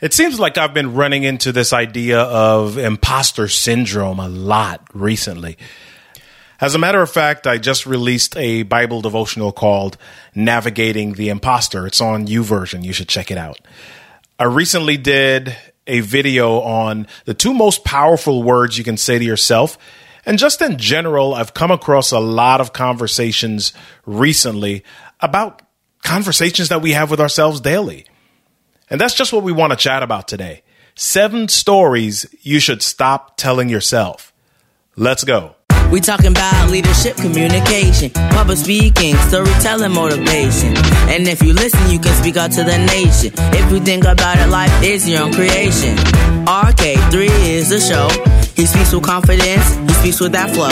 It seems like I've been running into this idea of imposter syndrome a lot recently. As a matter of fact, I just released a Bible devotional called Navigating the Imposter. It's on YouVersion. You should check it out. I recently did a video on the two most powerful words you can say to yourself. And just in general, I've come across a lot of conversations recently about conversations that we have with ourselves daily. And that's just what we want to chat about today. Seven stories you should stop telling yourself. Let's go. We talking about leadership, communication, public speaking, storytelling, motivation. And if you listen, you can speak out to the nation. If you think about it, life is your own creation. RK3 is the show. He speaks with confidence, he speaks with that flow.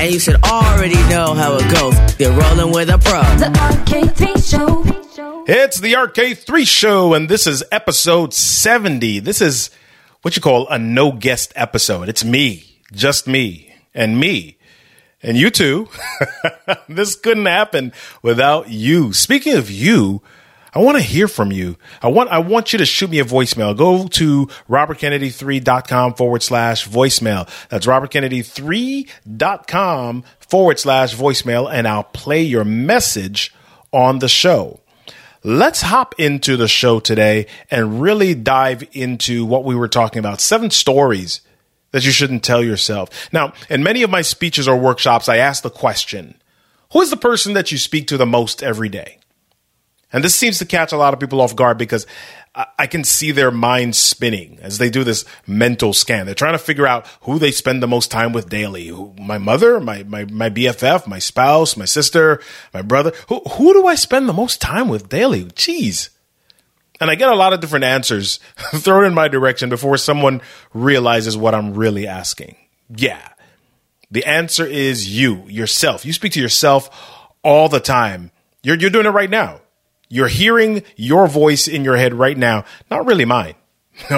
And you should already know how it goes. They're rolling with a pro. The RK3 Show. It's the RK3 show, and this is episode 70. This is what you call a no guest episode. It's me, just me, and me. And you too. this couldn't happen without you. Speaking of you, I want to hear from you. I want, I want you to shoot me a voicemail. Go to robertkennedy3.com forward slash voicemail. That's robertkennedy3.com forward slash voicemail, and I'll play your message on the show. Let's hop into the show today and really dive into what we were talking about. Seven stories that you shouldn't tell yourself. Now, in many of my speeches or workshops, I ask the question, who is the person that you speak to the most every day? And this seems to catch a lot of people off guard because I- can see their minds spinning as they do this mental scan. They're trying to figure out who they spend the most time with daily. Who, my mother, my, my, my BFF, my spouse, my sister, my brother. Who, who do I spend the most time with daily? Jeez. And I get a lot of different answers thrown in my direction before someone realizes what I'm really asking. Yeah. The answer is you, yourself. You speak to yourself all the time. You're, you're doing it right now. You're hearing your voice in your head right now, not really mine.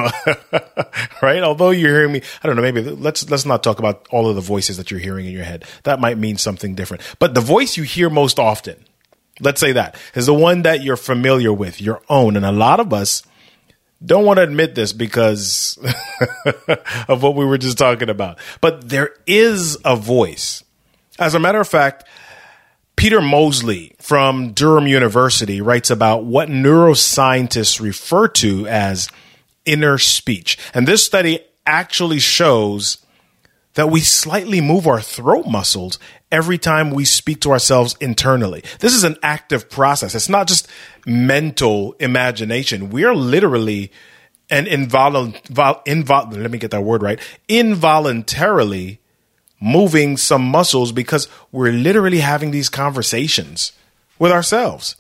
right? Although you're hearing me, I don't know, maybe let's let's not talk about all of the voices that you're hearing in your head. That might mean something different. But the voice you hear most often, let's say that, is the one that you're familiar with, your own. And a lot of us don't want to admit this because of what we were just talking about. But there is a voice. As a matter of fact, Peter Moseley from Durham University writes about what neuroscientists refer to as inner speech. And this study actually shows that we slightly move our throat muscles every time we speak to ourselves internally. This is an active process. It's not just mental imagination. We are literally and involunt, vol, invol, let me get that word right, involuntarily moving some muscles because we're literally having these conversations with ourselves.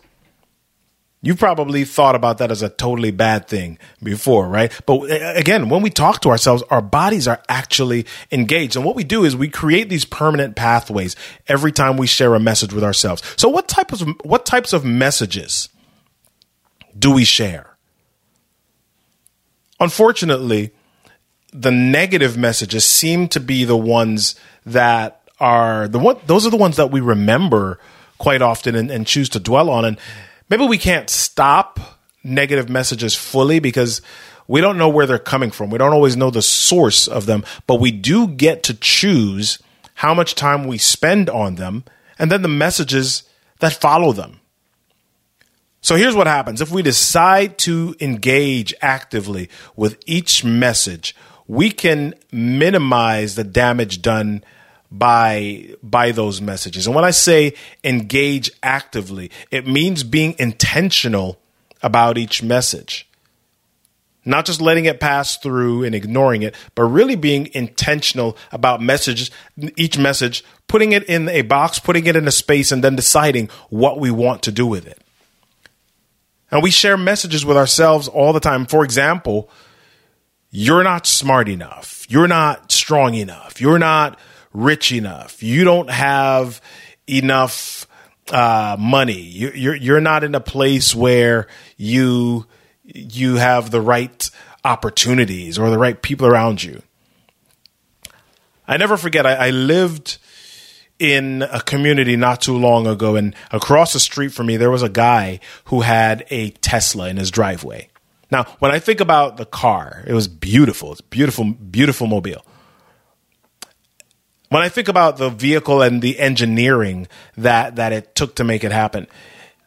You've probably thought about that as a totally bad thing before, right? But uh, again, when we talk to ourselves, our bodies are actually engaged. And what we do is we create these permanent pathways every time we share a message with ourselves. So what type of what types of messages do we share? Unfortunately, the negative messages seem to be the ones that are the one those are the ones that we remember quite often and, and choose to dwell on and maybe we can't stop negative messages fully because we don't know where they're coming from. We don't always know the source of them, but we do get to choose how much time we spend on them and then the messages that follow them. So here's what happens. If we decide to engage actively with each message, we can minimize the damage done by by those messages. And when I say engage actively, it means being intentional about each message. Not just letting it pass through and ignoring it, but really being intentional about messages, each message, putting it in a box, putting it in a space, and then deciding what we want to do with it. And we share messages with ourselves all the time. For example, you're not smart enough. You're not strong enough. You're not rich enough. You don't have enough uh, money. You, you're you're not in a place where you you have the right opportunities or the right people around you. I never forget. I, I lived in a community not too long ago, and across the street from me, there was a guy who had a Tesla in his driveway. Now, when I think about the car, it was beautiful. It's beautiful, beautiful mobile. When I think about the vehicle and the engineering that that it took to make it happen,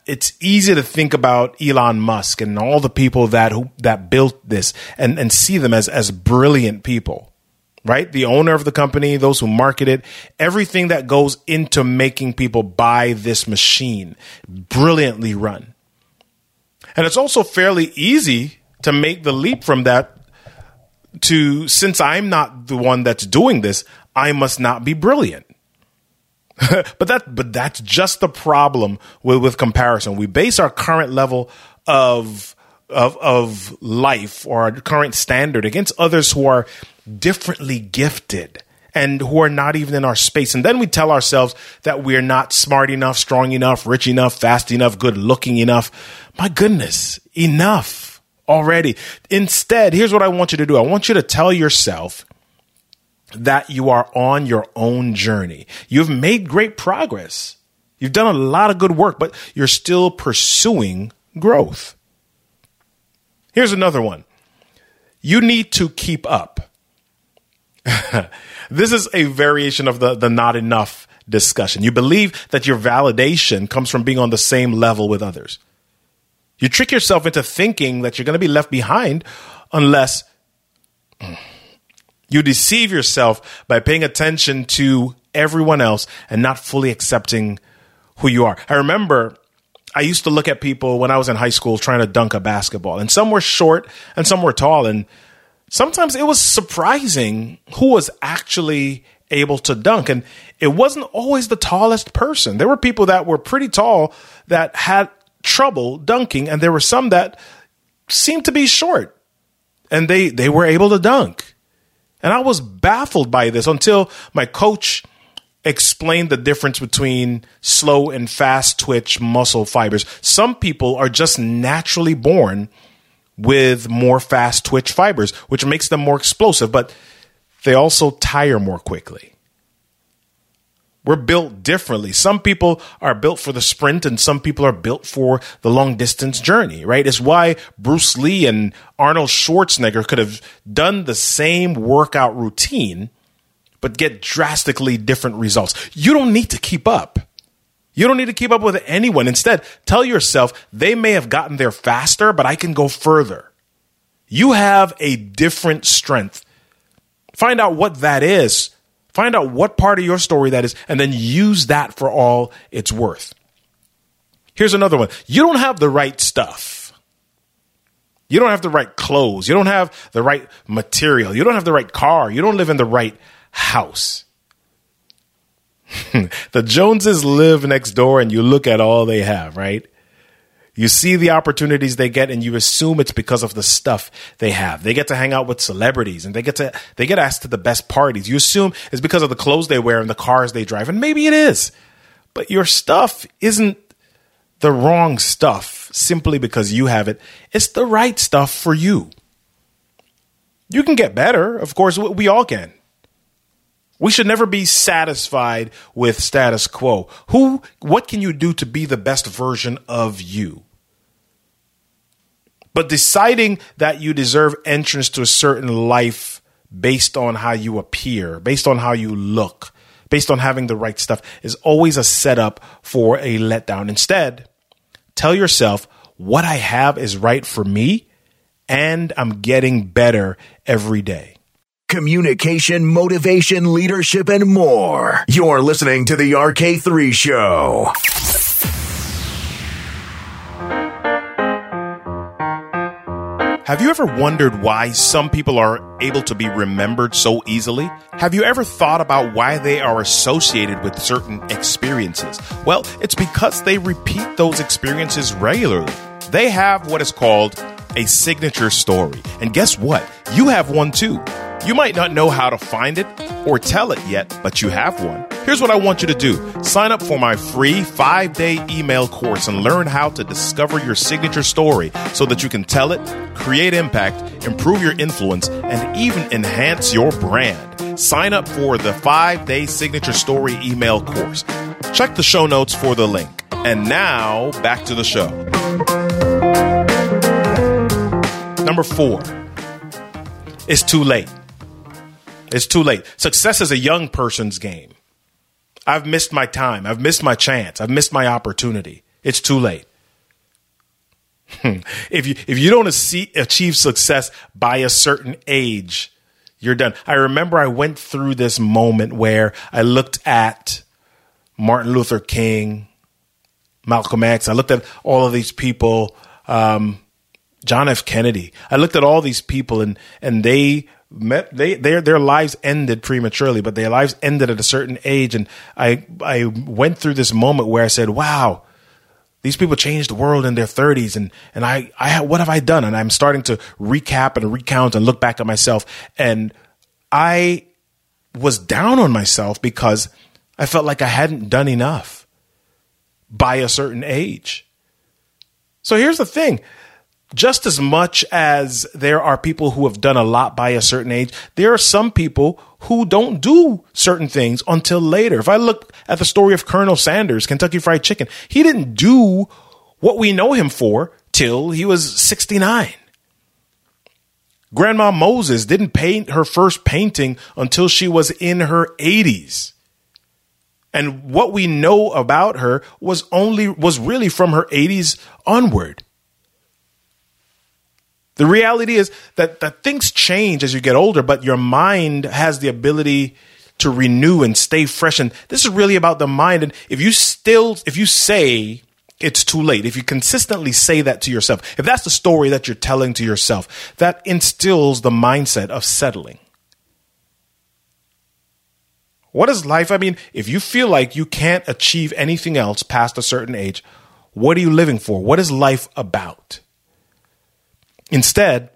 it's easy to think about Elon Musk and all the people that who that built this and, and see them as as brilliant people. Right? The owner of the company, those who market it, everything that goes into making people buy this machine, brilliantly run. And it's also fairly easy to make the leap from that to since I'm not the one that's doing this, I must not be brilliant. but that but that's just the problem with, with comparison. We base our current level of of of life or our current standard against others who are differently gifted and who are not even in our space. And then we tell ourselves that we're not smart enough, strong enough, rich enough, fast enough, good looking enough. My goodness, enough already. Instead, here's what I want you to do. I want you to tell yourself that you are on your own journey. You've made great progress. You've done a lot of good work, but you're still pursuing growth. Here's another one. You need to keep up. this is a variation of the, the not enough discussion. You believe that your validation comes from being on the same level with others. You trick yourself into thinking that you're going to be left behind unless you deceive yourself by paying attention to everyone else and not fully accepting who you are. I remember I used to look at people when I was in high school trying to dunk a basketball, and some were short and some were tall. And sometimes it was surprising who was actually able to dunk. And it wasn't always the tallest person. There were people that were pretty tall that had trouble dunking, and there were some that seemed to be short and they, they were able to dunk. And I was baffled by this until my coach explained the difference between slow and fast twitch muscle fibers. Some people are just naturally born with more fast twitch fibers, which makes them more explosive, but they also tire more quickly. We're built differently. Some people are built for the sprint and some people are built for the long distance journey, right? It's why Bruce Lee and Arnold Schwarzenegger could have done the same workout routine, but get drastically different results. You don't need to keep up. You don't need to keep up with anyone. Instead, tell yourself they may have gotten there faster, but I can go further. You have a different strength. Find out what that is Find out what part of your story that is, and then use that for all it's worth. Here's another one. You don't have the right stuff. You don't have the right clothes. You don't have the right material. You don't have the right car. You don't live in the right house. the Joneses live next door and you look at all they have, right? You see the opportunities they get and you assume it's because of the stuff they have. They get to hang out with celebrities and they get to they get asked to the best parties. You assume it's because of the clothes they wear and the cars they drive and maybe it is. But your stuff isn't the wrong stuff simply because you have it. It's the right stuff for you. You can get better, of course, we all can. We should never be satisfied with status quo. Who what can you do to be the best version of you? But deciding that you deserve entrance to a certain life based on how you appear, based on how you look, based on having the right stuff is always a setup for a letdown. Instead, tell yourself what I have is right for me and I'm getting better every day. Communication, motivation, leadership, and more. You're listening to the RK3 Show. Have you ever wondered why some people are able to be remembered so easily? Have you ever thought about why they are associated with certain experiences? Well, it's because they repeat those experiences regularly. They have what is called a signature story. And guess what? You have one too. You might not know how to find it or tell it yet, but you have one. Here's what I want you to do sign up for my free five day email course and learn how to discover your signature story so that you can tell it, create impact, improve your influence, and even enhance your brand. Sign up for the five day signature story email course. Check the show notes for the link. And now, back to the show. Number four, it's too late. It's too late. Success is a young person's game. I've missed my time. I've missed my chance. I've missed my opportunity. It's too late. if you if you don't achieve success by a certain age, you're done. I remember I went through this moment where I looked at Martin Luther King, Malcolm X. I looked at all of these people, um, John F. Kennedy. I looked at all these people, and and they met they their their lives ended prematurely, but their lives ended at a certain age. And I I went through this moment where I said, "Wow." These people changed the world in their 30s, and and I I what have I done? And I'm starting to recap and recount and look back at myself, and I was down on myself because I felt like I hadn't done enough by a certain age. So here's the thing just as much as there are people who have done a lot by a certain age, there are some people who don't do certain things until later. If I look at the story of Colonel Sanders, Kentucky Fried Chicken, he didn't do what we know him for till he was 69. Grandma Moses didn't paint her first painting until she was in her 80s. And what we know about her was only was really from her 80s onward. The reality is that, that things change as you get older, but your mind has the ability to renew and stay fresh. And this is really about the mind. And if you still, if you say it's too late, if you consistently say that to yourself, if that's the story that you're telling to yourself, that instills the mindset of settling. What is life? I mean, if you feel like you can't achieve anything else past a certain age, what are you living for? What is life about? Instead,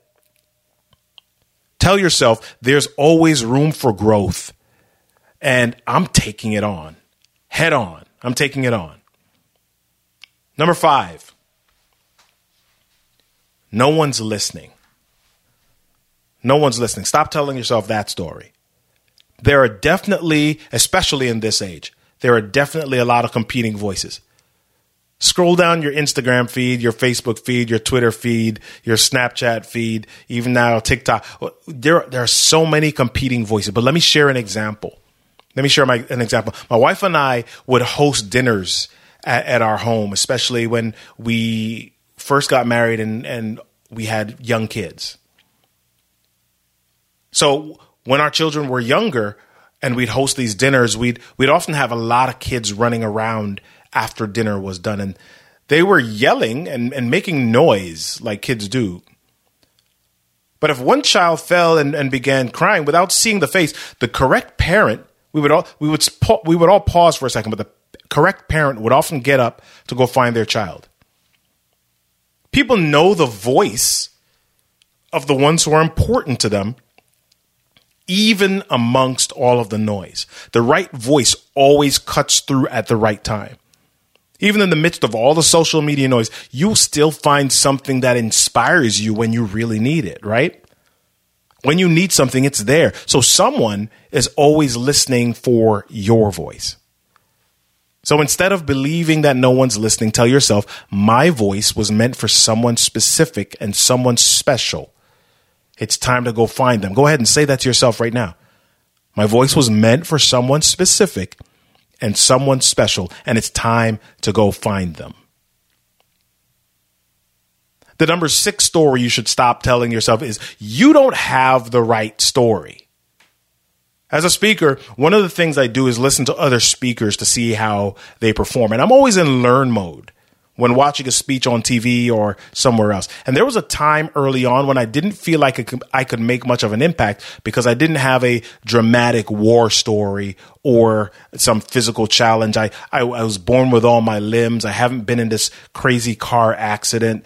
tell yourself there's always room for growth. And I'm taking it on head on. I'm taking it on. Number five, no one's listening. No one's listening. Stop telling yourself that story. There are definitely, especially in this age, there are definitely a lot of competing voices. Scroll down your Instagram feed, your Facebook feed, your Twitter feed, your Snapchat feed, even now TikTok. There, there are so many competing voices. But let me share an example. Let me share my, an example. My wife and I would host dinners at, at our home, especially when we first got married and, and we had young kids. So when our children were younger and we'd host these dinners, we'd we'd often have a lot of kids running around after dinner was done. And they were yelling and, and making noise like kids do. But if one child fell and, and began crying without seeing the face, the correct parent, we would all we would we would all pause for a second, but the correct parent would often get up to go find their child. People know the voice of the ones who are important to them, even amongst all of the noise. The right voice always cuts through at the right time even in the midst of all the social media noise, you'll still find something that inspires you when you really need it, right? When you need something, it's there. So someone is always listening for your voice. So instead of believing that no one's listening, tell yourself, my voice was meant for someone specific and someone special. It's time to go find them. Go ahead and say that to yourself right now. My voice was meant for someone specific and someone special, and it's time to go find them. The number six story you should stop telling yourself is you don't have the right story. As a speaker, one of the things I do is listen to other speakers to see how they perform. And I'm always in learn mode when watching a speech on TV or somewhere else. And there was a time early on when I didn't feel like I could, make much of an impact because I didn't have a dramatic war story or some physical challenge. I, I, I was born with all my limbs. I haven't been in this crazy car accident.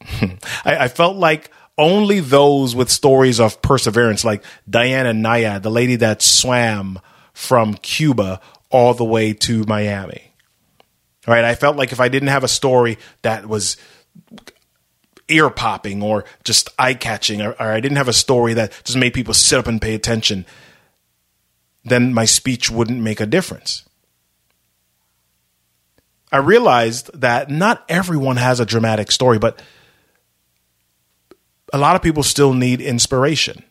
I, I felt like only those with stories of perseverance, like Diana Nyad, the lady that swam from Cuba all the way to Miami Right? I felt like if I didn't have a story that was ear popping or just eye catching, or, or, I didn't have a story that just made people sit up and pay attention, then my speech wouldn't make a difference. I realized that not everyone has a dramatic story, but a lot of people still need inspiration.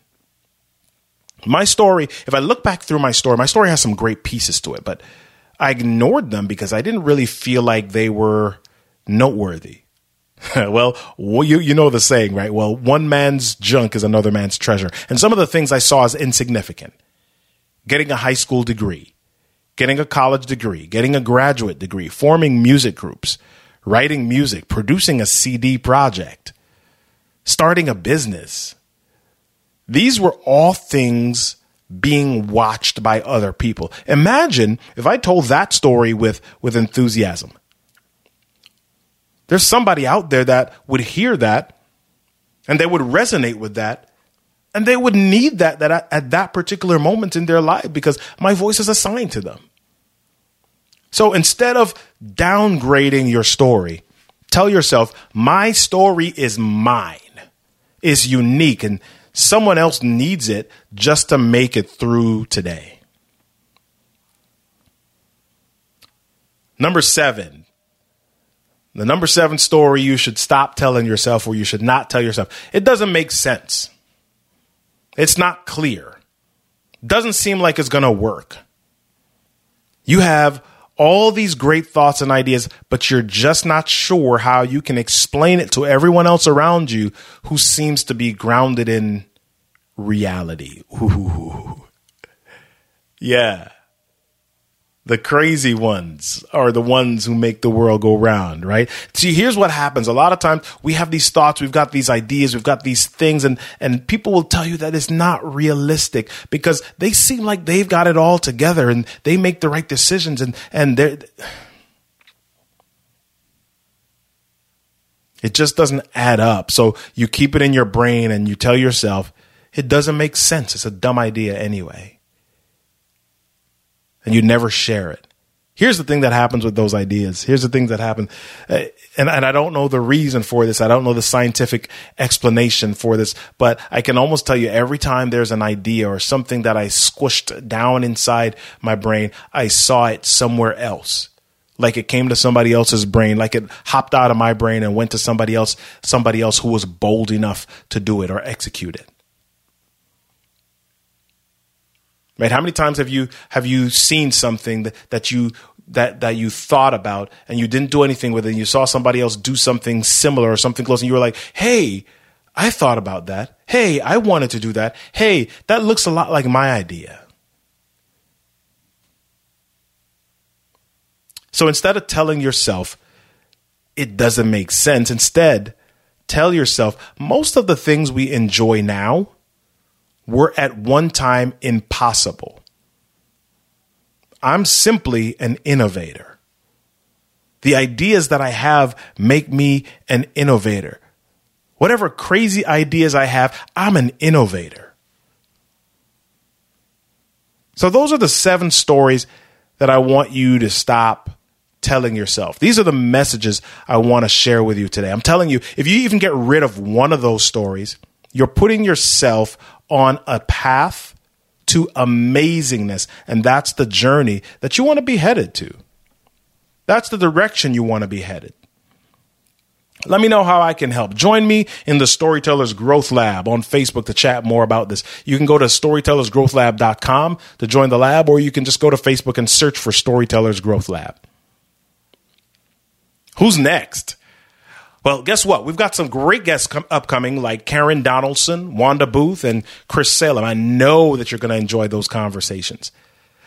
My story, if I look back through my story, my story has some great pieces to it, but I ignored them because I didn't really feel like they were noteworthy. well, you, you know the saying, right? Well, one man's junk is another man's treasure. And some of the things I saw as insignificant getting a high school degree, getting a college degree, getting a graduate degree, forming music groups, writing music, producing a CD project, starting a business. These were all things being watched by other people. Imagine if I told that story with, with enthusiasm. There's somebody out there that would hear that and they would resonate with that and they would need that, that at that particular moment in their life because my voice is assigned to them. So instead of downgrading your story, tell yourself, my story is mine, is unique, and someone else needs it just to make it through today. Number seven, the number seven story you should stop telling yourself or you should not tell yourself. It doesn't make sense. It's not clear. Doesn't seem like it's going to work. You have all these great thoughts and ideas, but you're just not sure how you can explain it to everyone else around you who seems to be grounded in reality. Ooh. Yeah. The crazy ones are the ones who make the world go round, right? See, here's what happens. A lot of times we have these thoughts, we've got these ideas, we've got these things, and, and people will tell you that it's not realistic because they seem like they've got it all together and they make the right decisions and, and they're, it just doesn't add up. So you keep it in your brain and you tell yourself, it doesn't make sense. It's a dumb idea anyway and you never share it. Here's the thing that happens with those ideas. Here's the things that happen. Uh, and, and I don't know the reason for this. I don't know the scientific explanation for this, but I can almost tell you every time there's an idea or something that I squished down inside my brain, I saw it somewhere else. Like it came to somebody else's brain, like it hopped out of my brain and went to somebody else, somebody else who was bold enough to do it or execute it. Right? How many times have you have you seen something that, that you that that you thought about and you didn't do anything with it and you saw somebody else do something similar or something close and you were like, "Hey, I thought about that. Hey, I wanted to do that. Hey, that looks a lot like my idea." So instead of telling yourself it doesn't make sense, instead tell yourself most of the things we enjoy now were at one time impossible. I'm simply an innovator. The ideas that I have make me an innovator. Whatever crazy ideas I have, I'm an innovator. So, those are the seven stories that I want you to stop telling yourself. These are the messages I want to share with you today. I'm telling you, if you even get rid of one of those stories, you're putting yourself on a path to amazingness. And that's the journey that you want to be headed to. That's the direction you want to be headed. Let me know how I can help. Join me in the Storytellers Growth Lab on Facebook to chat more about this. You can go to storytellersgrowthlab.com to join the lab, or you can just go to Facebook and search for Storytellers Growth Lab. Who's next? Well, guess what? We've got some great guests com- upcoming, like Karen Donaldson, Wanda Booth, and Chris Salem. I know that you're going to enjoy those conversations.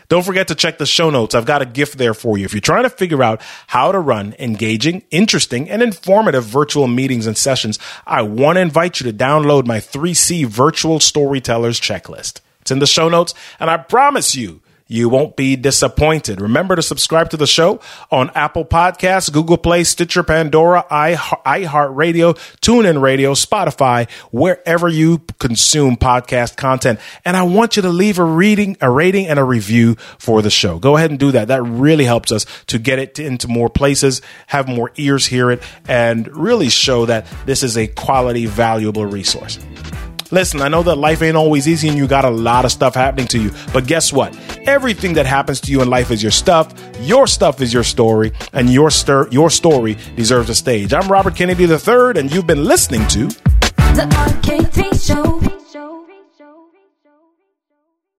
Don't forget to check the show notes. I've got a gift there for you. If you're trying to figure out how to run engaging, interesting, and informative virtual meetings and sessions, I want to invite you to download my 3C Virtual Storytellers Checklist. It's in the show notes, and I promise you, you won't be disappointed. Remember to subscribe to the show on Apple Podcasts, Google Play, Stitcher, Pandora, iHeartRadio, TuneIn Radio, Spotify, wherever you consume podcast content. And I want you to leave a reading, a rating, and a review for the show. Go ahead and do that. That really helps us to get it into more places, have more ears hear it, and really show that this is a quality, valuable resource. Listen, I know that life ain't always easy and you got a lot of stuff happening to you, but guess what? Everything that happens to you in life is your stuff. Your stuff is your story, and your stir- your story deserves a stage. I'm Robert Kennedy III, and you've been listening to The